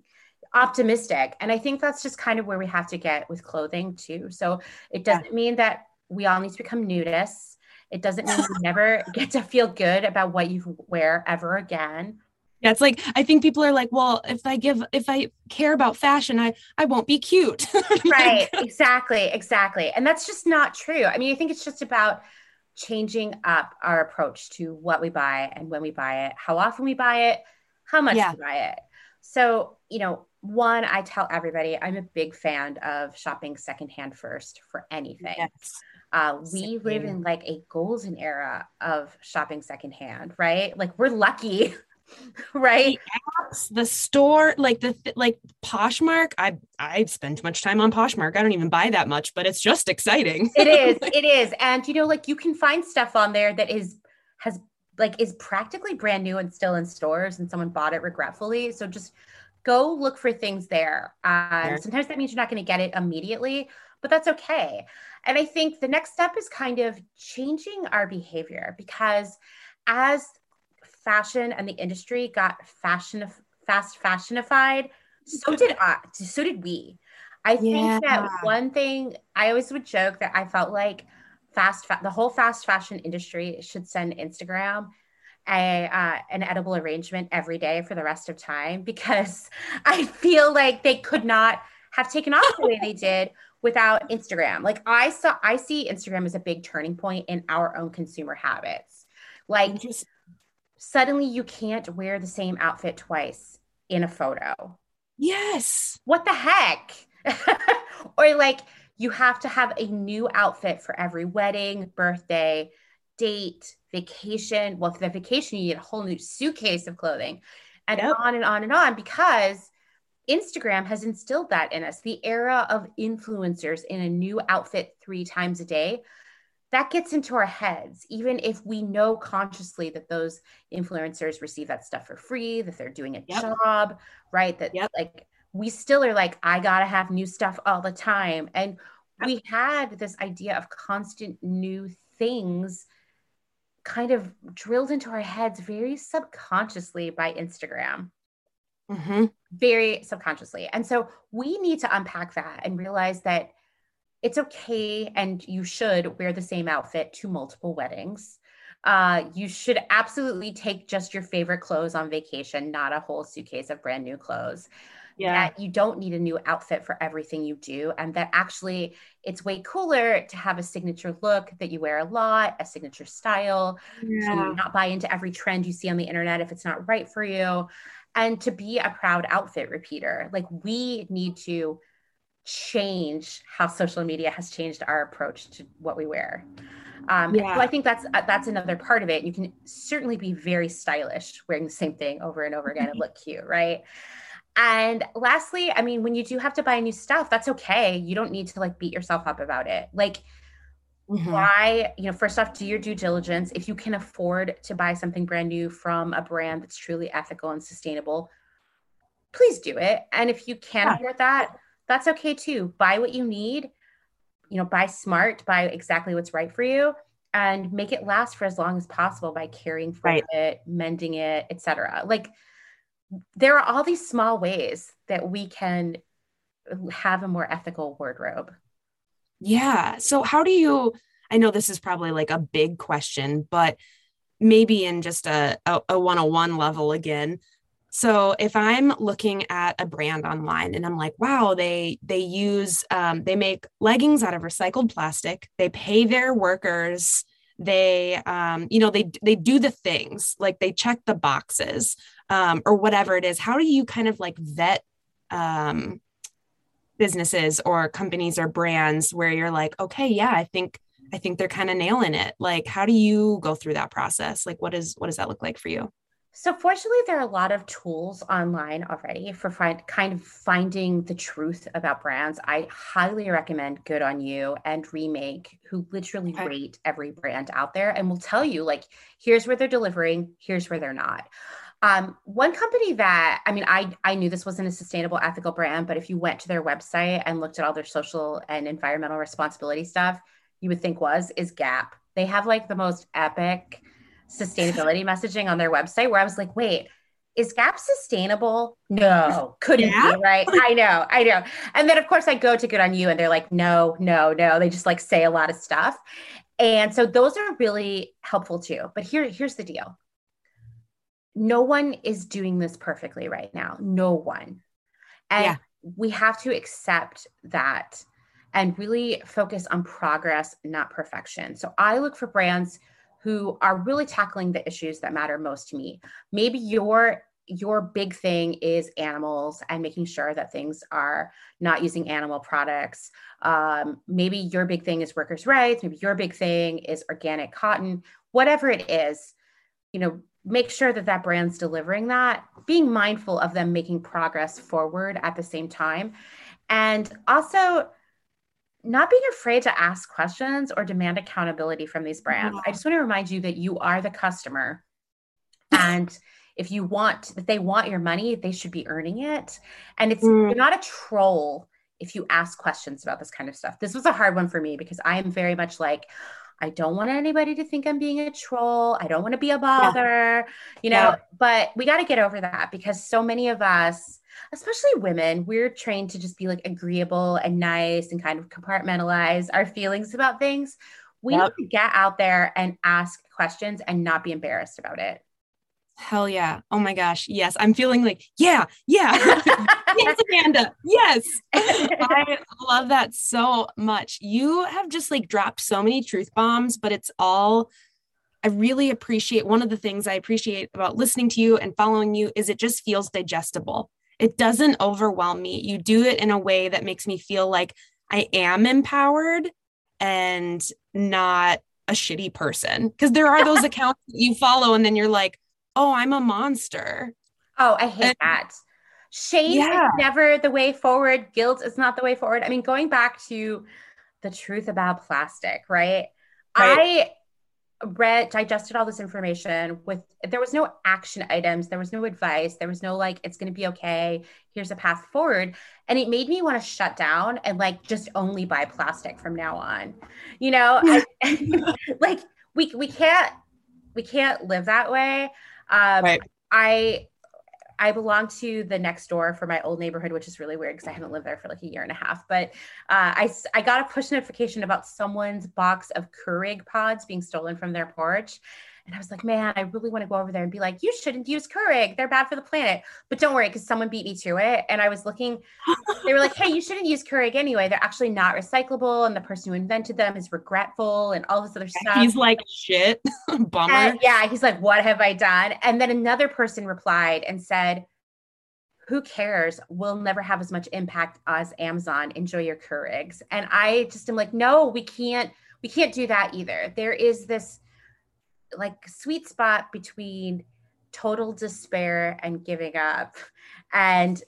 optimistic. And I think that's just kind of where we have to get with clothing too. So it doesn't yeah. mean that we all need to become nudists. It doesn't mean you never get to feel good about what you wear ever again. Yeah, it's like I think people are like, well, if I give if I care about fashion, I I won't be cute. right. Exactly. Exactly. And that's just not true. I mean, I think it's just about changing up our approach to what we buy and when we buy it, how often we buy it, how much yeah. we buy it. So, you know, one, I tell everybody I'm a big fan of shopping secondhand first for anything. Yes. Uh, we live in like a golden era of shopping secondhand, right? Like we're lucky, right? The, apps, the store, like the like Poshmark. I I spend too much time on Poshmark. I don't even buy that much, but it's just exciting. it is. It is, and you know, like you can find stuff on there that is has like is practically brand new and still in stores, and someone bought it regretfully. So just go look for things there. Um, Sometimes that means you're not going to get it immediately, but that's okay. And I think the next step is kind of changing our behavior because as fashion and the industry got fashion fast fashionified, so did I, so did we. I think yeah. that one thing I always would joke that I felt like fast fa- the whole fast fashion industry should send Instagram a uh, an edible arrangement every day for the rest of time because I feel like they could not have taken off the way they did without Instagram. Like I saw, I see Instagram as a big turning point in our own consumer habits. Like just suddenly you can't wear the same outfit twice in a photo. Yes. What the heck? or like you have to have a new outfit for every wedding, birthday, date, vacation. Well, for the vacation, you need a whole new suitcase of clothing and yep. on and on and on because Instagram has instilled that in us. The era of influencers in a new outfit three times a day, that gets into our heads, even if we know consciously that those influencers receive that stuff for free, that they're doing a yep. job, right? That yep. like we still are like, I gotta have new stuff all the time. And we had this idea of constant new things kind of drilled into our heads very subconsciously by Instagram mm-hmm. very subconsciously. And so we need to unpack that and realize that it's okay and you should wear the same outfit to multiple weddings. Uh, you should absolutely take just your favorite clothes on vacation, not a whole suitcase of brand new clothes. Yeah. That you don't need a new outfit for everything you do. And that actually it's way cooler to have a signature look that you wear a lot, a signature style, yeah. to not buy into every trend you see on the internet if it's not right for you and to be a proud outfit repeater. Like we need to change how social media has changed our approach to what we wear. Um, yeah. So I think that's uh, that's another part of it. You can certainly be very stylish wearing the same thing over and over again and look cute, right? And lastly, I mean, when you do have to buy new stuff, that's okay. You don't need to like beat yourself up about it. Like Mm-hmm. Why, you know, first off, do your due diligence. If you can afford to buy something brand new from a brand that's truly ethical and sustainable, please do it. And if you can't yeah. afford that, that's okay too. Buy what you need, you know, buy smart, buy exactly what's right for you and make it last for as long as possible by caring for right. it, mending it, etc. Like there are all these small ways that we can have a more ethical wardrobe. Yeah. So, how do you? I know this is probably like a big question, but maybe in just a, a, 101 level again. So if I'm looking at a brand online and I'm like, wow, they they use um, they make leggings out of recycled plastic. They pay their workers. They um, you know they they do the things like they check the boxes um, or whatever it is. How do you kind of like vet um, businesses or companies or brands where you're like, okay, yeah, I think I think they're kind of nailing it. Like, how do you go through that process? Like, what is what does that look like for you? So, fortunately, there are a lot of tools online already for find, kind of finding the truth about brands. I highly recommend Good on You and Remake, who literally okay. rate every brand out there and will tell you, like, here's where they're delivering, here's where they're not. Um, one company that I mean, I I knew this wasn't a sustainable, ethical brand, but if you went to their website and looked at all their social and environmental responsibility stuff, you would think was is Gap. They have like the most epic sustainability messaging on their website where I was like, wait, is Gap sustainable? No, couldn't yeah. be, right? I know, I know. And then of course I go to Good on You and they're like, no, no, no. They just like say a lot of stuff. And so those are really helpful too. But here, here's the deal no one is doing this perfectly right now. No one. And yeah. we have to accept that. and really focus on progress, not perfection. So I look for brands who are really tackling the issues that matter most to me. Maybe your your big thing is animals and making sure that things are not using animal products. Um, maybe your big thing is workers' rights. Maybe your big thing is organic cotton. Whatever it is, you know, make sure that that brand's delivering that. Being mindful of them making progress forward at the same time, and also not being afraid to ask questions or demand accountability from these brands. Yeah. I just want to remind you that you are the customer. and if you want, if they want your money, they should be earning it. And it's mm. you're not a troll if you ask questions about this kind of stuff. This was a hard one for me because I am very much like, I don't want anybody to think I'm being a troll. I don't want to be a bother, yeah. you know, yeah. but we got to get over that because so many of us, especially women, we're trained to just be like agreeable and nice and kind of compartmentalize our feelings about things. We yep. need to get out there and ask questions and not be embarrassed about it. Hell yeah. Oh my gosh. Yes. I'm feeling like, yeah, yeah. yes, Amanda. Yes. I love that so much. You have just like dropped so many truth bombs, but it's all I really appreciate one of the things I appreciate about listening to you and following you is it just feels digestible. It doesn't overwhelm me. You do it in a way that makes me feel like I am empowered and not a shitty person. Because there are those accounts that you follow and then you're like, oh, I'm a monster. Oh, I hate and, that. Shame yeah. is never the way forward. Guilt is not the way forward. I mean, going back to the truth about plastic, right? right. I read digested all this information with there was no action items there was no advice there was no like it's going to be okay here's a path forward. And it made me want to shut down and like just only buy plastic from now on you know? I, like we we can't we can't live that way. Um, right. I I belong to the Nextdoor for my old neighborhood, which is really weird because I haven't lived there for like a year and a half. But uh, I, I got a push notification about someone's box of Keurig pods being stolen from their porch. And I was like, man, I really want to go over there and be like, you shouldn't use Keurig. They're bad for the planet. But don't worry, because someone beat me to it. And I was looking, they were like, hey, you shouldn't use Keurig anyway. They're actually not recyclable. And the person who invented them is regretful and all this other stuff. He's like, shit, bummer. And yeah. He's like, what have I done? And then another person replied and said, who cares? We'll never have as much impact as Amazon. Enjoy your Keurigs. And I just am like, no, we can't, we can't do that either. There is this like sweet spot between total despair and giving up and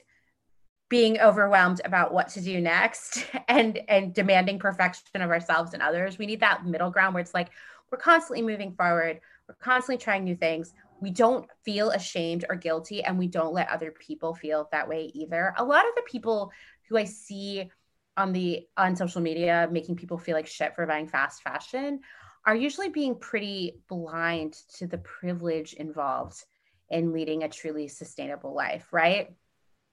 being overwhelmed about what to do next and and demanding perfection of ourselves and others. We need that middle ground where it's like we're constantly moving forward. We're constantly trying new things. We don't feel ashamed or guilty and we don't let other people feel that way either. A lot of the people who i see on the on social media making people feel like shit for buying fast fashion are usually being pretty blind to the privilege involved in leading a truly sustainable life, right?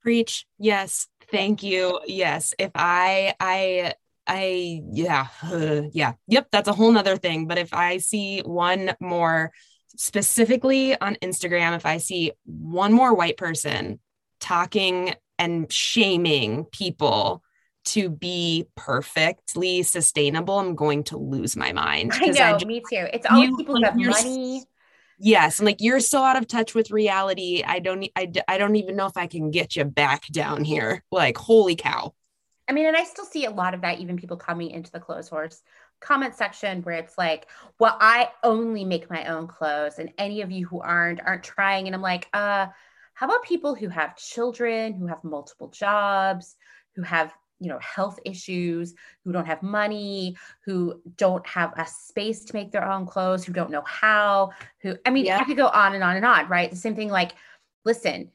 Preach. Yes. Thank you. Yes. If I, I, I, yeah, uh, yeah, yep, that's a whole nother thing. But if I see one more specifically on Instagram, if I see one more white person talking and shaming people to be perfectly sustainable, I'm going to lose my mind. I know, I just, me too. It's always people who have money. Yes, I'm like you're so out of touch with reality. I don't, I, I don't even know if I can get you back down here. Like, holy cow! I mean, and I still see a lot of that. Even people coming into the Clotheshorse comment section where it's like, "Well, I only make my own clothes, and any of you who aren't aren't trying." And I'm like, uh, how about people who have children, who have multiple jobs, who have you know health issues who don't have money who don't have a space to make their own clothes who don't know how who i mean yeah. i could go on and on and on right the same thing like listen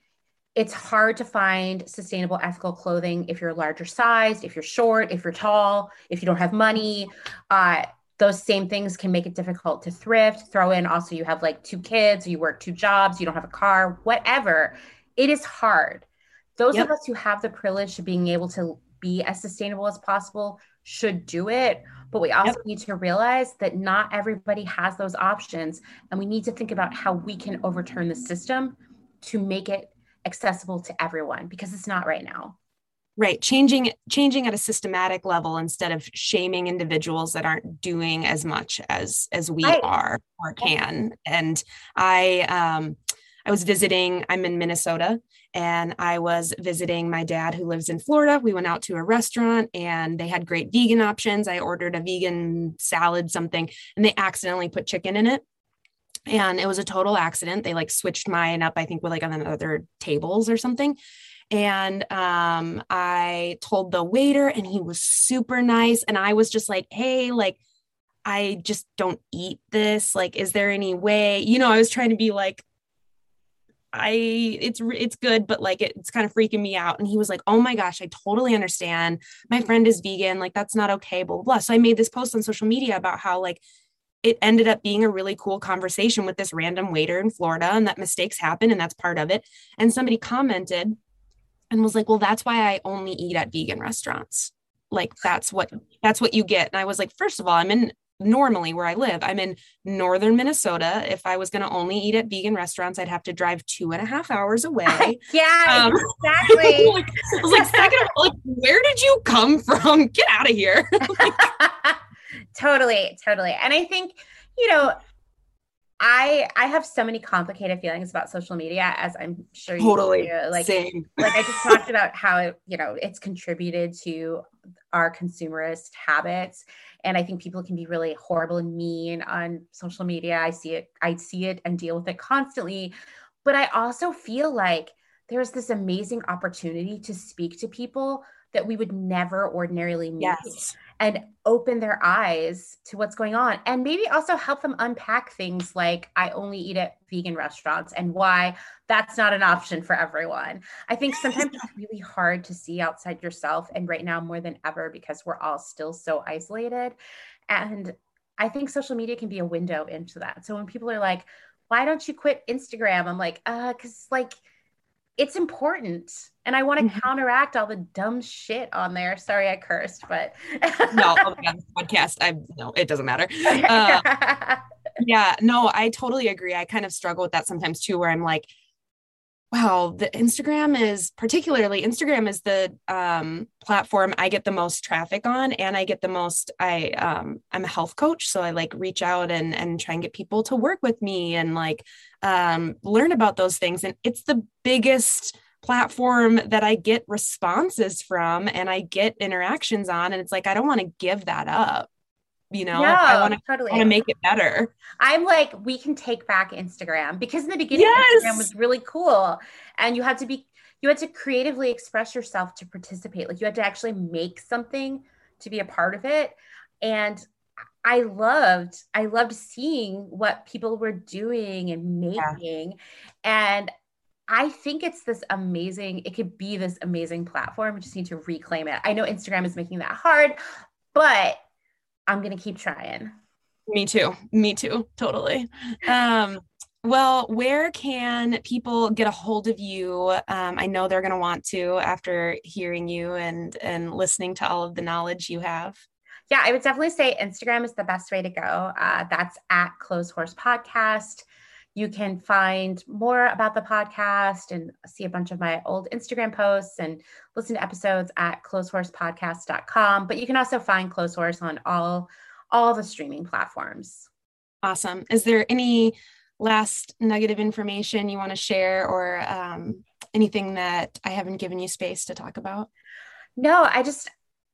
it's hard to find sustainable ethical clothing if you're larger sized if you're short if you're tall if you don't have money uh, those same things can make it difficult to thrift throw in also you have like two kids you work two jobs you don't have a car whatever it is hard those yep. of us who have the privilege of being able to be as sustainable as possible should do it. But we also yep. need to realize that not everybody has those options. And we need to think about how we can overturn the system to make it accessible to everyone because it's not right now. right changing changing at a systematic level instead of shaming individuals that aren't doing as much as as we right. are or can and i um i was visiting i'm in minnesota and i was visiting my dad who lives in florida we went out to a restaurant and they had great vegan options i ordered a vegan salad something and they accidentally put chicken in it and it was a total accident they like switched mine up i think with like on other tables or something and um, I told the waiter, and he was super nice. And I was just like, hey, like, I just don't eat this. Like, is there any way? You know, I was trying to be like, I it's it's good, but like it, it's kind of freaking me out. And he was like, "Oh my gosh, I totally understand. My friend is vegan. Like that's not okay." Blah blah. blah. So I made this post on social media about how like it ended up being a really cool conversation with this random waiter in Florida, and that mistakes happen, and that's part of it. And somebody commented and was like, well, that's why I only eat at vegan restaurants. Like that's what that's what you get. And I was like, first of all, I'm in normally where I live. I'm in northern Minnesota. If I was going to only eat at vegan restaurants, I'd have to drive two and a half hours away. yeah, um, exactly. like, I was like, second of all, like, where did you come from? Get out of here. totally, totally. And I think, you know, I I have so many complicated feelings about social media, as I'm sure you totally do. Like, same. like I just talked about how it, you know it's contributed to our consumerist habits, and I think people can be really horrible and mean on social media. I see it. I see it and deal with it constantly, but I also feel like there's this amazing opportunity to speak to people that we would never ordinarily meet. Yes and open their eyes to what's going on and maybe also help them unpack things like I only eat at vegan restaurants and why that's not an option for everyone. I think sometimes it's really hard to see outside yourself and right now more than ever because we're all still so isolated and I think social media can be a window into that. So when people are like, why don't you quit Instagram? I'm like, uh, cause like it's important and I want to mm-hmm. counteract all the dumb shit on there. Sorry, I cursed, but no, oh God, podcast. I no, it doesn't matter. Uh, yeah, no, I totally agree. I kind of struggle with that sometimes too, where I'm like, wow, the Instagram is particularly Instagram is the um, platform I get the most traffic on, and I get the most. I um, I'm a health coach, so I like reach out and and try and get people to work with me and like um, learn about those things, and it's the biggest platform that I get responses from and I get interactions on. And it's like, I don't want to give that up. You know, no, I want to totally. make it better. I'm like, we can take back Instagram because in the beginning, yes. Instagram was really cool. And you had to be, you had to creatively express yourself to participate. Like you had to actually make something to be a part of it. And I loved, I loved seeing what people were doing and making. Yeah. And I think it's this amazing, it could be this amazing platform. We just need to reclaim it. I know Instagram is making that hard, but I'm going to keep trying. Me too. Me too. Totally. Um, well, where can people get a hold of you? Um, I know they're going to want to after hearing you and and listening to all of the knowledge you have. Yeah, I would definitely say Instagram is the best way to go. Uh, that's at Clotheshorse Podcast. You can find more about the podcast and see a bunch of my old Instagram posts and listen to episodes at clotheshorsepodcast.com. But you can also find Clotheshorse on all all the streaming platforms. Awesome. Is there any last nugget of information you want to share or um, anything that I haven't given you space to talk about? No, I just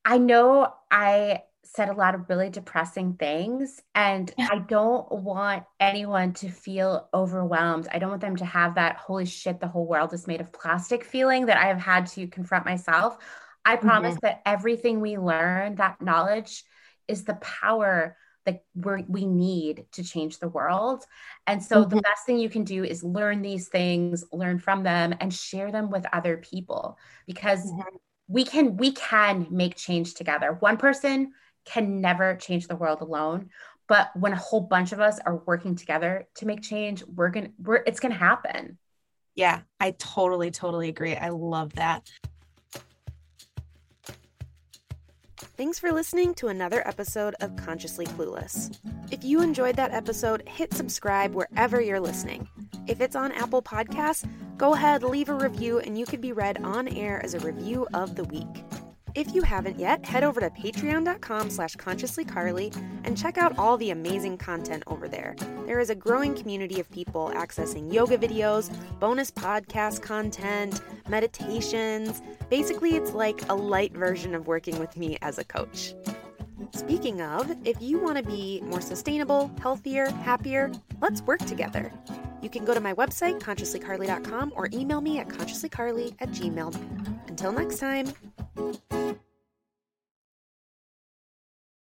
I know I said a lot of really depressing things. And yeah. I don't want anyone to feel overwhelmed. I don't want them to have that holy shit, the whole world is made of plastic feeling that I have had to confront myself. I promise mm-hmm. that everything we learn, that knowledge, is the power that we we need to change the world. And so mm-hmm. the best thing you can do is learn these things, learn from them, and share them with other people because. Mm-hmm. We can we can make change together. One person can never change the world alone but when a whole bunch of us are working together to make change we're gonna we're it's gonna happen yeah i totally totally agree i love that Thanks for listening to another episode of Consciously Clueless. If you enjoyed that episode, hit subscribe wherever you're listening. If it's on Apple Podcasts, Go ahead, leave a review, and you could be read on air as a review of the week. If you haven't yet, head over to patreon.com slash consciouslycarly and check out all the amazing content over there. There is a growing community of people accessing yoga videos, bonus podcast content, meditations. Basically, it's like a light version of working with me as a coach. Speaking of, if you want to be more sustainable, healthier, happier, let's work together. You can go to my website, consciouslycarly.com, or email me at consciouslycarly at gmail. Until next time. Thank you.